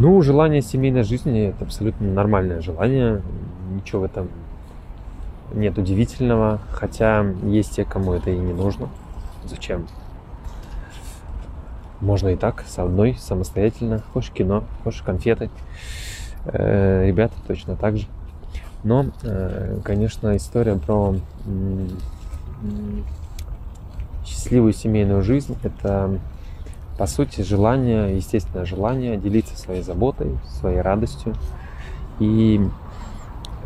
Ну, желание семейной жизни – это абсолютно нормальное желание. Ничего в этом нет удивительного. Хотя есть те, кому это и не нужно. Зачем? Можно и так, с одной, самостоятельно. Хочешь кино, хочешь конфеты. Э, ребята точно так же. Но, э, конечно, история про счастливую семейную жизнь – это по сути, желание, естественное желание делиться своей заботой, своей радостью. И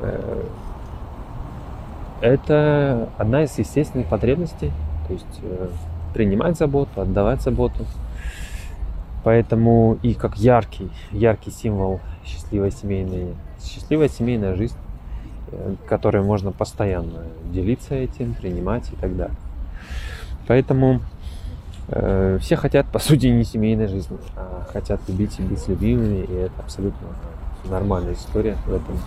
э, это одна из естественных потребностей, то есть э, принимать заботу, отдавать заботу. Поэтому и как яркий, яркий символ счастливой семейной, счастливая семейная жизнь, э, которой можно постоянно делиться этим, принимать и так далее. Поэтому все хотят, по сути, не семейной жизни, а хотят любить и быть любимыми, и это абсолютно нормальная история в этом.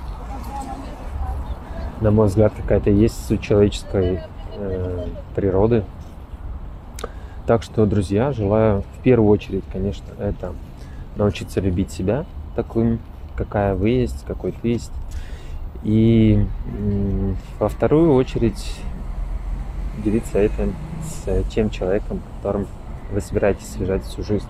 На мой взгляд, какая-то есть суть человеческой э, природы. Так что, друзья, желаю в первую очередь, конечно, это научиться любить себя таким, какая вы есть, какой ты есть. И во вторую очередь делиться этим с тем человеком, которым вы собираетесь лежать всю жизнь.